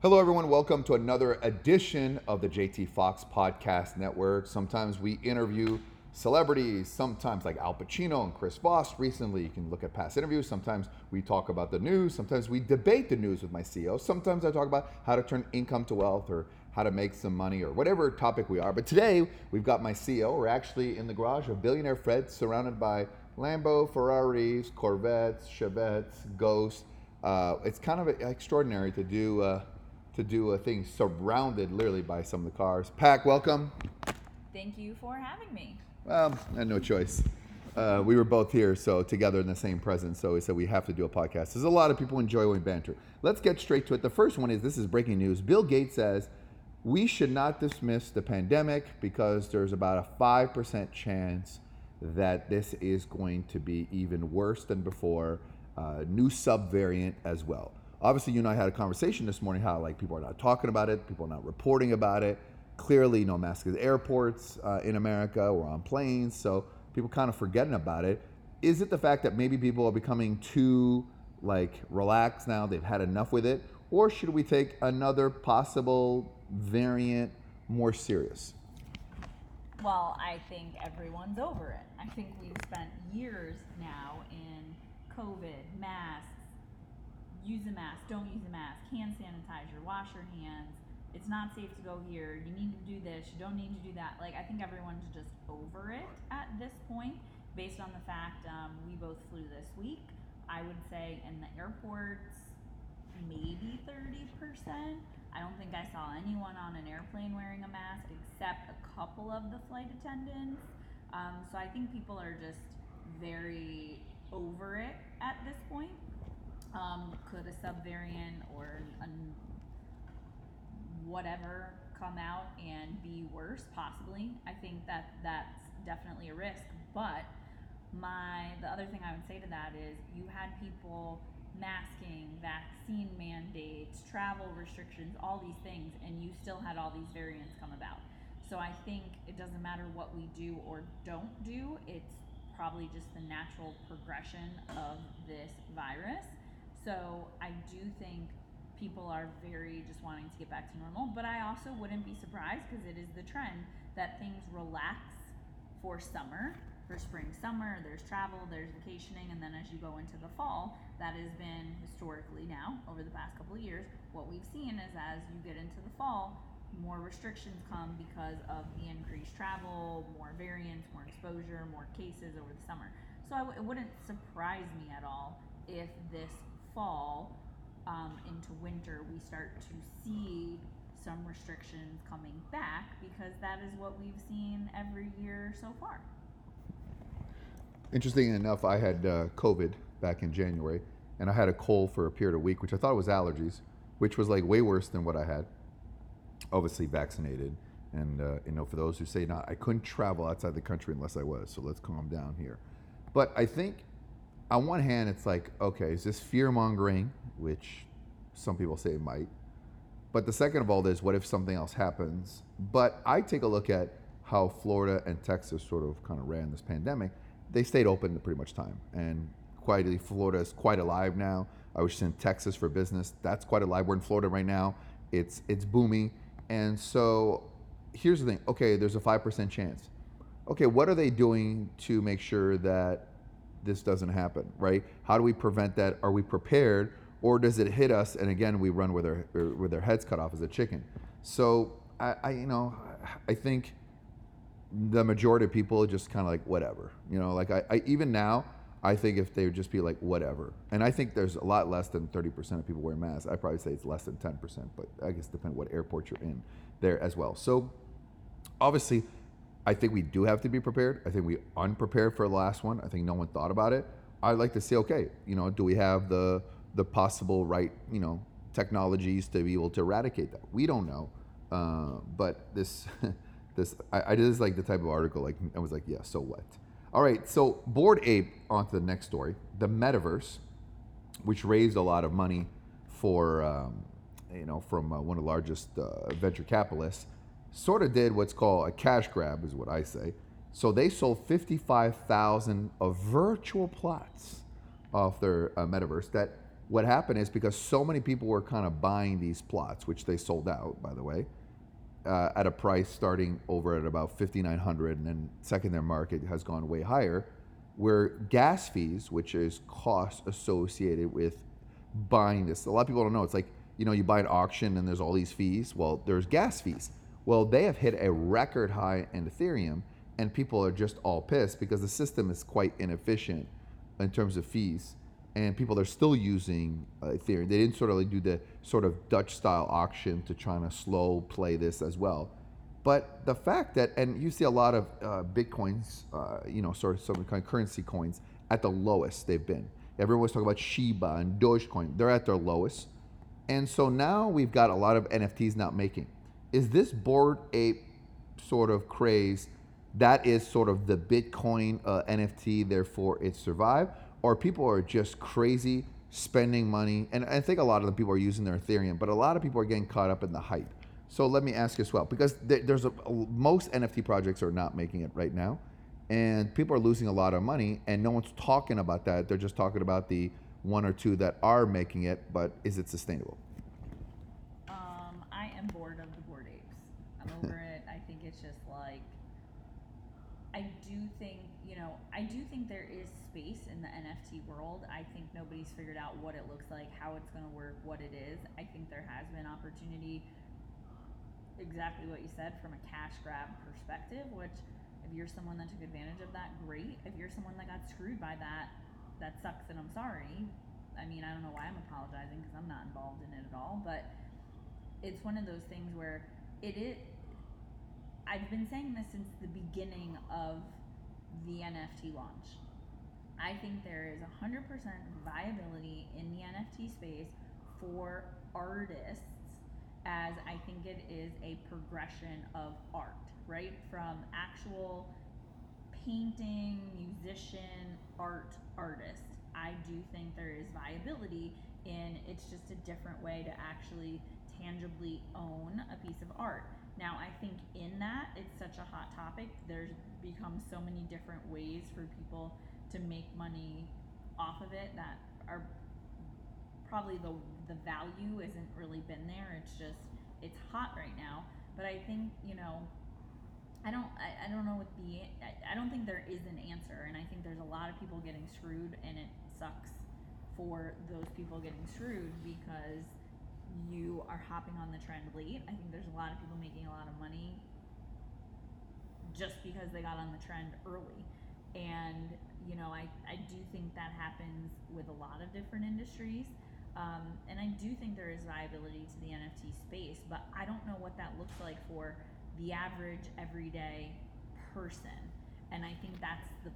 Hello, everyone. Welcome to another edition of the JT Foxx Podcast Network. Sometimes we interview celebrities, sometimes like Al Pacino and Chris Voss. Recently, you can look at past interviews. Sometimes we talk about the news. Sometimes we debate the news with my CEO. Sometimes I talk about how to turn income to wealth or how to make some money or whatever topic we are. But today, we've got my CEO. We're actually in the garage of Billionaire Fred, surrounded by Lambo, Ferraris, Corvettes, Chevettes, Ghosts. Uh, it's kind of extraordinary to do. Uh, to do a thing surrounded literally by some of the cars. Pack, welcome. Thank you for having me. Well, I had no choice. Uh, we were both here, so together in the same presence. So we said we have to do a podcast. There's a lot of people enjoy when banter. Let's get straight to it. The first one is this is breaking news. Bill Gates says we should not dismiss the pandemic because there's about a five percent chance that this is going to be even worse than before. Uh, new subvariant as well obviously you and I had a conversation this morning how like people are not talking about it, people are not reporting about it. Clearly, no masks at airports uh, in America or on planes, so people kind of forgetting about it. Is it the fact that maybe people are becoming too like relaxed now? They've had enough with it, or should we take another possible variant more serious? Well, I think everyone's over it. I think we've spent years now in COVID, masks use a mask, don't use a mask, hand sanitizer, wash your hands. It's not safe to go here. You need to do this. You don't need to do that. Like I think everyone's just over it at this point, based on the fact um, we both flew this week. I would say in the airports, maybe thirty percent. I don't think I saw anyone on an airplane wearing a mask except a couple of the flight attendants. Um, so I think people are just very over it at this point. Um, could a subvariant or a whatever come out and be worse? Possibly. I think that that's definitely a risk. But my the other thing I would say to that is you had people masking, vaccine mandates, travel restrictions, all these things, and you still had all these variants come about. So I think it doesn't matter what we do or don't do, it's probably just the natural progression of this virus. So I do think people are very just wanting to get back to normal. But I also wouldn't be surprised because it is the trend that things relax for summer, for spring, summer. There's travel, there's vacationing, and then as you go into the fall, that has been historically now over the past couple of years. What we've seen is as you get into the fall, more restrictions come because of the increased travel, more variants, more exposure, more cases over the summer. So it wouldn't surprise me at all if this fall um, into winter, we start to see some restrictions coming back because that is what we've seen every year so far. Interesting enough, I had uh, COVID back in January, and I had a cold for a period of a week, which I thought was allergies, which was like way worse than what I had. Obviously vaccinated, and uh, you know, for those who say not, I couldn't travel outside the country unless I was. So let's calm down here. But I think on one hand, it's like, okay, is this fear mongering, which some people say it might. But the second of all is, what if something else happens? But I take a look at how Florida and Texas sort of kind of ran this pandemic. They stayed open to pretty much time. And quietly, Florida is quite alive now. I was in Texas for business. That's quite alive. We're in Florida right now. It's it's booming. And so here's the thing. Okay, there's a five percent chance. Okay, what are they doing to make sure that this doesn't happen, right? How do we prevent that? Are we prepared, or does it hit us and again we run with our with our heads cut off as a chicken? So I, I you know, I think the majority of people just kind of like whatever, you know, like I, I even now. I think if they would just be like whatever, and I think there's a lot less than 30% of people wear masks. I probably say it's less than 10%, but I guess depend what airport you're in there as well. So obviously I think we do have to be prepared. I think we unprepared for the last one. I think no one thought about it. I'd like to say, okay, you know, do we have the the possible right, you know, technologies to be able to eradicate that? We don't know. Uh, but this this I, I is like the type of article like I was like, yeah, so what? All right, so Bored Ape on to the next story. The metaverse, which raised a lot of money for um, you know from uh, one of the largest uh, venture capitalists sort of did what's called a cash grab, is what I say. So they sold 55,000 of virtual plots of their uh, metaverse that what happened is because so many people were kind of buying these plots, which they sold out, by the way, uh, at a price starting over at about 5900 and then secondary market has gone way higher where gas fees which is cost associated with buying this a lot of people don't know. It's like you know you buy an auction and there's all these fees. Well there's gas fees well they have hit a record high in ethereum and people are just all pissed because the system is quite inefficient in terms of fees and people are still using uh, Ethereum. They didn't sort of like do the sort of Dutch style auction to try to slow play this as well. But the fact that, and you see a lot of uh, Bitcoins, uh, you know, sort of some kind of currency coins at the lowest they've been. Everyone was talking about Shiba and Dogecoin. They're at their lowest. And so now we've got a lot of NFTs not making. Is this bored ape sort of craze that is sort of the Bitcoin uh, NFT, therefore it survived? or people are just crazy spending money. And I think a lot of the people are using their Ethereum, but a lot of people are getting caught up in the hype. So let me ask you as well, because there's a, most NFT projects are not making it right now, and people are losing a lot of money, and no one's talking about that. They're just talking about the one or two that are making it, but is it sustainable? Um, I am bored of the bored apes. I'm over it. I think it's just like I do think you know I do think there is space in the NFT world. I think nobody's figured out what it looks like, how it's going to work, what it is. I think there has been opportunity, exactly what you said, from a cash grab perspective, which if you're someone that took advantage of that, great. If you're someone that got screwed by that, that sucks and I'm sorry. I mean, I don't know why I'm apologizing because I'm not involved in it at all, but it's one of those things where it is. I've been saying this since the beginning of the NFT launch. I think there is 100% viability in the NFT space for artists as I think it is a progression of art, right? From actual painting, musician, art, artist. I do think there is viability in it's just a different way to actually tangibly own a piece of art. Now, I think in that it's such a hot topic. There's become so many different ways for people to make money off of it that are probably the the value isn't really been there. It's just it's hot right now. But I think you know, I don't I, I don't know what the I, I don't think there is an answer, and I think there's a lot of people getting screwed, and it sucks for those people getting screwed because you are hopping on the trend late. I think there's a lot of people making a lot of money just because they got on the trend early. And you know, I, I do think that happens with a lot of different industries. Um, and I do think there is viability to the NFT space, but I don't know what that looks like for the average everyday person. And I think that's the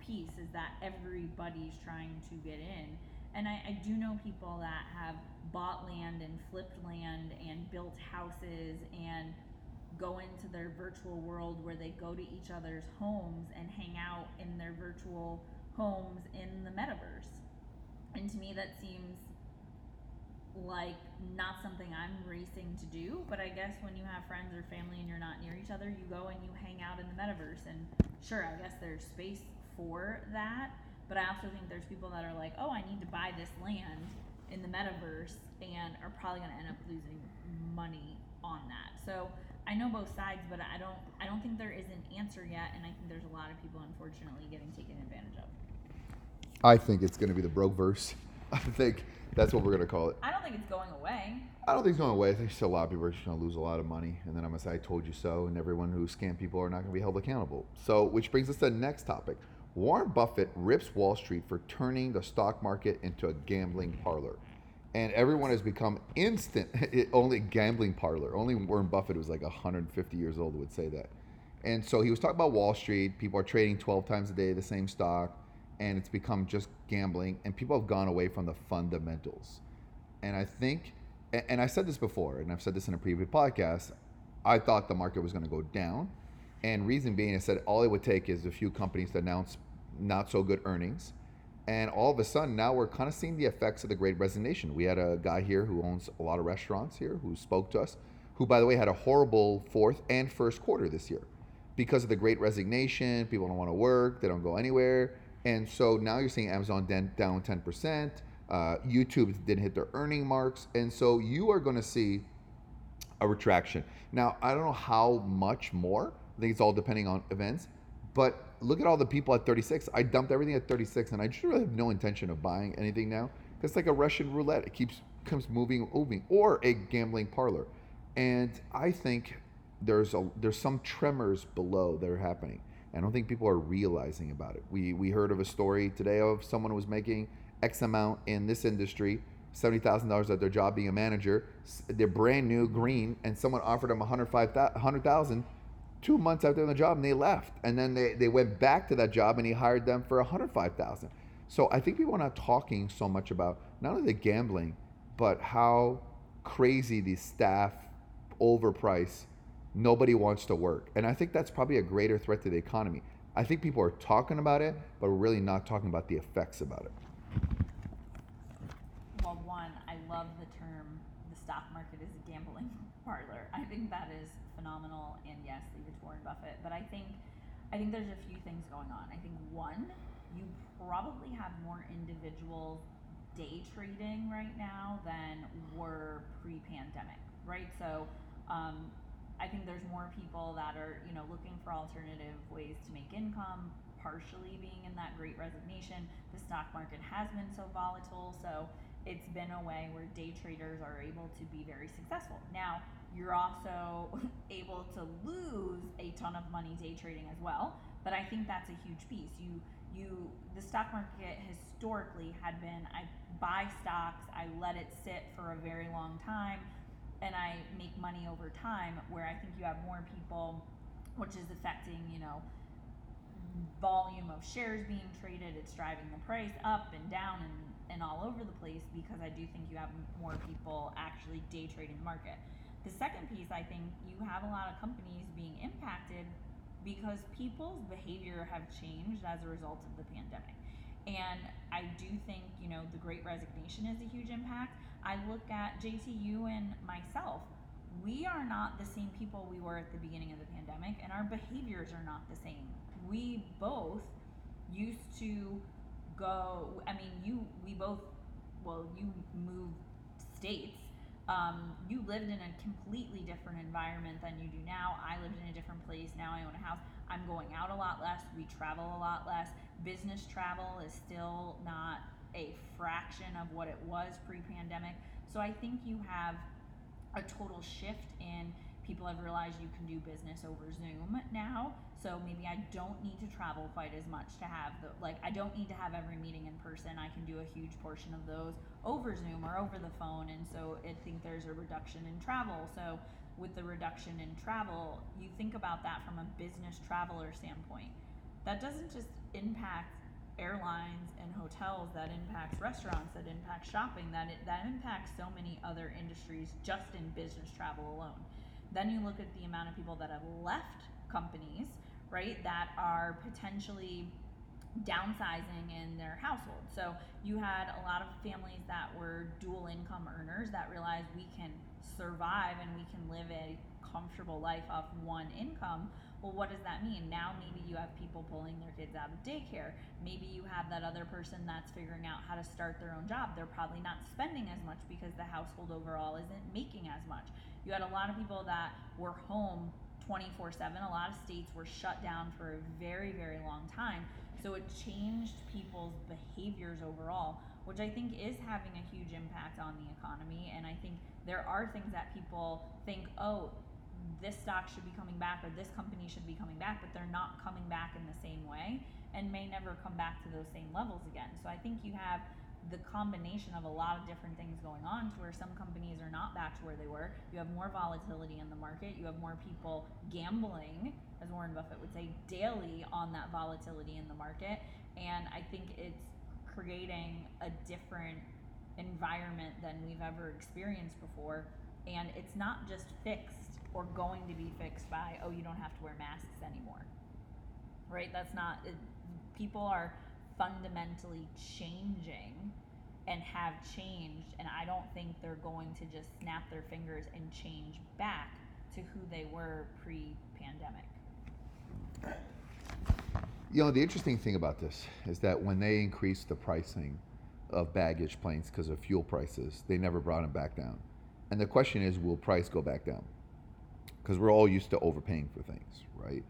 piece is that everybody's trying to get in. And I, I do know people that have bought land and flipped land and built houses and go into their virtual world where they go to each other's homes and hang out in their virtual homes in the metaverse. And to me, that seems like not something I'm racing to do, but I guess when you have friends or family and you're not near each other, you go and you hang out in the metaverse. And sure, I guess there's space for that, but I also think there's people that are like, oh, I need to buy this land in the metaverse and are probably going to end up losing money on that. So I know both sides, but I don't I don't think there is an answer yet, and I think there's a lot of people unfortunately getting taken advantage of. I think it's going to be the broke verse. I think that's what we're going to call it. I don't think it's going away. I don't think it's going away. I think still a lot of people are just going to lose a lot of money, and then I'm going to say I told you so, and everyone who scam people are not going to be held accountable. So, which brings us to the next topic. Warren Buffett rips Wall Street for turning the stock market into a gambling parlor and everyone has become instant only gambling parlor. Only Warren Buffett was like 150 years old would say that. And so he was talking about Wall Street. People are trading 12 times a day the same stock, and it's become just gambling. And people have gone away from the fundamentals. And I think, and I said this before, and I've said this in a previous podcast. I thought the market was going to go down, and reason being, I said all it would take is a few companies to announce not so good earnings and all of a sudden, now we're kind of seeing the effects of the great resignation. We had a guy here who owns a lot of restaurants here who spoke to us, who, by the way, had a horrible fourth and first quarter this year because of the great resignation. People don't want to work, they don't go anywhere. And so now you're seeing Amazon down 10%, Uh, YouTube didn't hit their earning marks, and so you are going to see a retraction. Now, I don't know how much more. I think it's all depending on events. But look at all the people at 36. I dumped everything at 36, and I just really have no intention of buying anything now. It's like a Russian roulette. It keeps comes moving, moving, or a gambling parlor. And I think there's a there's some tremors below that are happening. I don't think people are realizing about it. We we heard of a story today of someone was making X amount in this industry, seventy thousand dollars at their job being a manager. They're brand new, green, and someone offered them a hundred thousand two months after the job, and they left. And then they, they went back to that job, and he hired them for a hundred five thousand. So I think people are not talking so much about not only the gambling, but how crazy these staff overprice. Nobody wants to work, and I think that's probably a greater threat to the economy. I think people are talking about it, but we're really not talking about the effects about it. Well, one, I love the term the stock market is a gambling parlor. I think that is phenomenal, and yes, leave it to Warren Buffett. But I think, I think there's a few things going on. I think one, you probably have more individuals day trading right now than were pre-pandemic, right? So, um, I think there's more people that are, you know, looking for alternative ways to make income. Partially being in that great resignation, the stock market has been so volatile, so it's been a way where day traders are able to be very successful. Now, you're also able to lose a ton of money day trading as well, but I think that's a huge piece. You you the stock market historically had been I buy stocks, I let it sit for a very long time and I make money over time where I think you have more people which is affecting, you know, volume of shares being traded, it's driving the price up and down and and all over the place because I do think you have more people actually day trading the market. The second piece, I think you have a lot of companies being impacted because people's behavior have changed as a result of the pandemic. And I do think, you know, the great resignation is a huge impact. I look at JTU and myself. We are not the same people we were at the beginning of the pandemic, and our behaviors are not the same. We both used to go i mean you we both well you moved states. Um, you lived in a completely different environment than you do now. I lived in a different place. Now i own a house. I'm going out a lot less. We travel a lot less. Business travel is still not a fraction of what it was pre-pandemic. So i think you have a total shift in people have realized you can do business over Zoom now. So maybe I don't need to travel quite as much to have the like I don't need to have every meeting in person. I can do a huge portion of those over Zoom or over the phone. And so I think there's a reduction in travel. So with the reduction in travel, you think about that from a business traveler standpoint. That doesn't just impact airlines and hotels that impacts restaurants that impacts shopping that it, that impacts so many other industries just in business travel alone then you look at the amount of people that have left companies, right, that are potentially downsizing in their household. So you had a lot of families that were dual income earners that realized we can survive and we can live a comfortable life off one income. Well, what does that mean? Now maybe you have people pulling their kids out of daycare. Maybe you have that other person that's figuring out how to start their own job. They're probably not spending as much because the household overall isn't making as much. You had a lot of people that were home 24 7. A lot of states were shut down for a very, very long time. So it changed people's behaviors overall, which I think is having a huge impact on the economy. And I think there are things that people think, oh, this stock should be coming back or this company should be coming back, but they're not coming back in the same way and may never come back to those same levels again. So I think you have the combination of a lot of different things going on to where some companies are not back to where they were. You have more volatility in the market. You have more people gambling, as Warren Buffett would say, daily on that volatility in the market. And I think it's creating a different environment than we've ever experienced before. And it's not just fixed or going to be fixed by, oh, you don't have to wear masks anymore. Right? That's not, it, people are fundamentally changing and have changed and i don't think they're going to just snap their fingers and change back to who they were pre-pandemic You know, the interesting thing about this is that when they increased the pricing of baggage planes because of fuel prices. They never brought them back down. And the question is, will price go back down? Because we're all used to overpaying for things, right?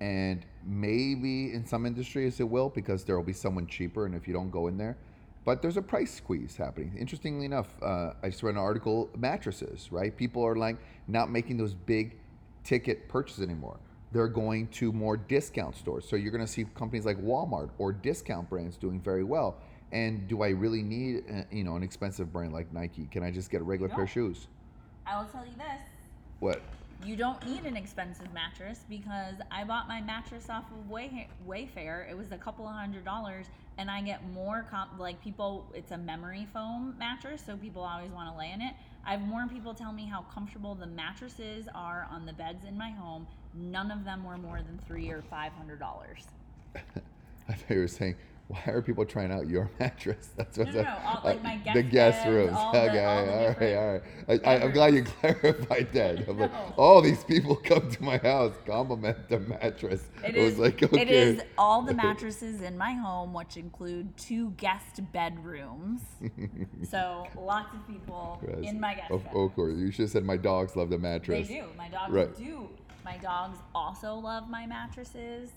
And maybe in some industries it will because there will be someone cheaper, and if you don't go in there, but there's a price squeeze happening. Interestingly enough, uh, I just read an article: mattresses, right? People are like not making those big ticket purchases anymore. They're going to more discount stores. So you're going to see companies like Walmart or discount brands doing very well. And do I really need, uh, you know, an expensive brand like Nike? Can I just get a regular pair of shoes? I will tell you this. What? You don't need an expensive mattress because I bought my mattress off of Way- Wayfair. It was a couple of hundred dollars, and I get more comp- like people. It's a memory foam mattress, so people always want to lay in it. I have more people tell me how comfortable the mattresses are on the beds in my home. None of them were more than three or five hundred dollars. I thought you were saying, why are people trying out your mattress? That's what's No, no, no, all- like my the guest guest beds, rooms. all the- okay, all all right, all right. I, I, I'm glad you clarified that. I'm like, No. all these people come to my house, compliment the mattress. It was like, okay. It is all the mattresses in my home, which include two guest bedrooms. so lots of people Yes. in my guest Of, of course, you should have said my dogs love the mattress. They do. My dogs Right. do. My dogs also love my mattresses.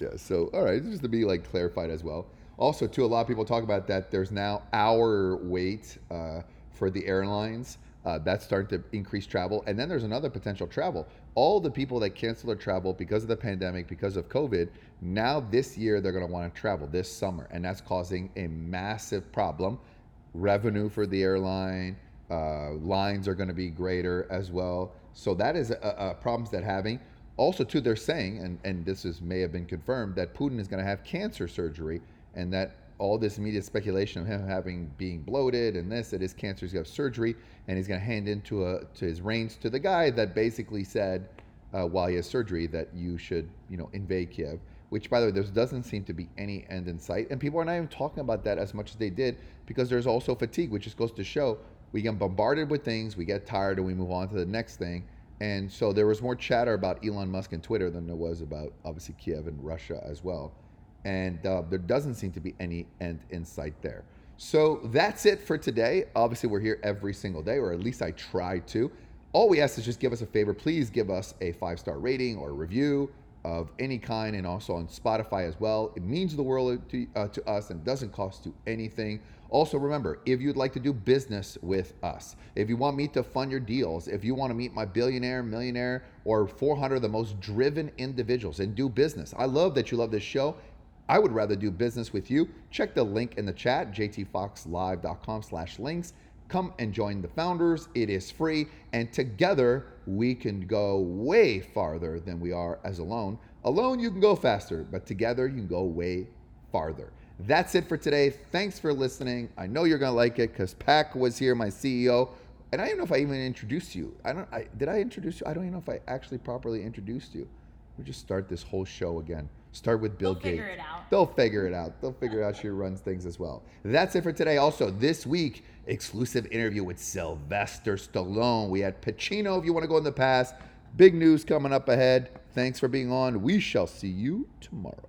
Yeah. So, all right, just to be like clarified as well. Also, too, a lot of people talk about that. There's now hour wait uh, for the airlines. Uh, that's starting to increase travel, and then there's another potential travel. All the people that cancel their travel because of the pandemic, because of COVID, now this year they're going to want to travel this summer, and that's causing a massive problem. Revenue for the airline, uh, lines are going to be greater as well. So that is a, a problems that having. Also, too, they're saying, and, and this is may have been confirmed, that Putin is going to have cancer surgery, and that all this media speculation of him having being bloated and this, that his cancer, he's going to have surgery, and he's going to hand into a to his reins to the guy that basically said uh, while he has surgery that you should, you know, invade Kiev. Which, by the way, there doesn't seem to be any end in sight, and people are not even talking about that as much as they did because there's also fatigue, which just goes to show we get bombarded with things, we get tired, and we move on to the next thing. And so there was more chatter about Elon Musk and Twitter than there was about obviously Kiev and Russia as well. And uh, there doesn't seem to be any end in sight there. So that's it for today. Obviously, we're here every single day, or at least I try to. All we ask is just give us a favor. Please give us a five star rating or review of any kind, and also on Spotify as well. It means the world to, uh, to us and doesn't cost you anything. Also, remember if you'd like to do business with us, if you want me to fund your deals, if you want to meet my billionaire, millionaire, or 400 of the most driven individuals and do business, I love that you love this show. I would rather do business with you. Check the link in the chat, jtfoxlive.com slash links. Come and join the founders. It is free. And together we can go way farther than we are as alone. Alone, you can go faster, but together you can go way farther. That's it for today. Thanks for listening. I know you're going to like it because Pac was here, my CEO. And I don't know if I even introduced you. I don't. I, did I introduce you? I don't even know if I actually properly introduced you. We just start this whole show again. Start with Bill They'll Gates. figure it out. They'll figure it out. They'll figure out she runs things as well. That's it for today. Also, this week, exclusive interview with Sylvester Stallone. We had Pacino if you want to go in the past. Big news coming up ahead. Thanks for being on. We shall see you tomorrow.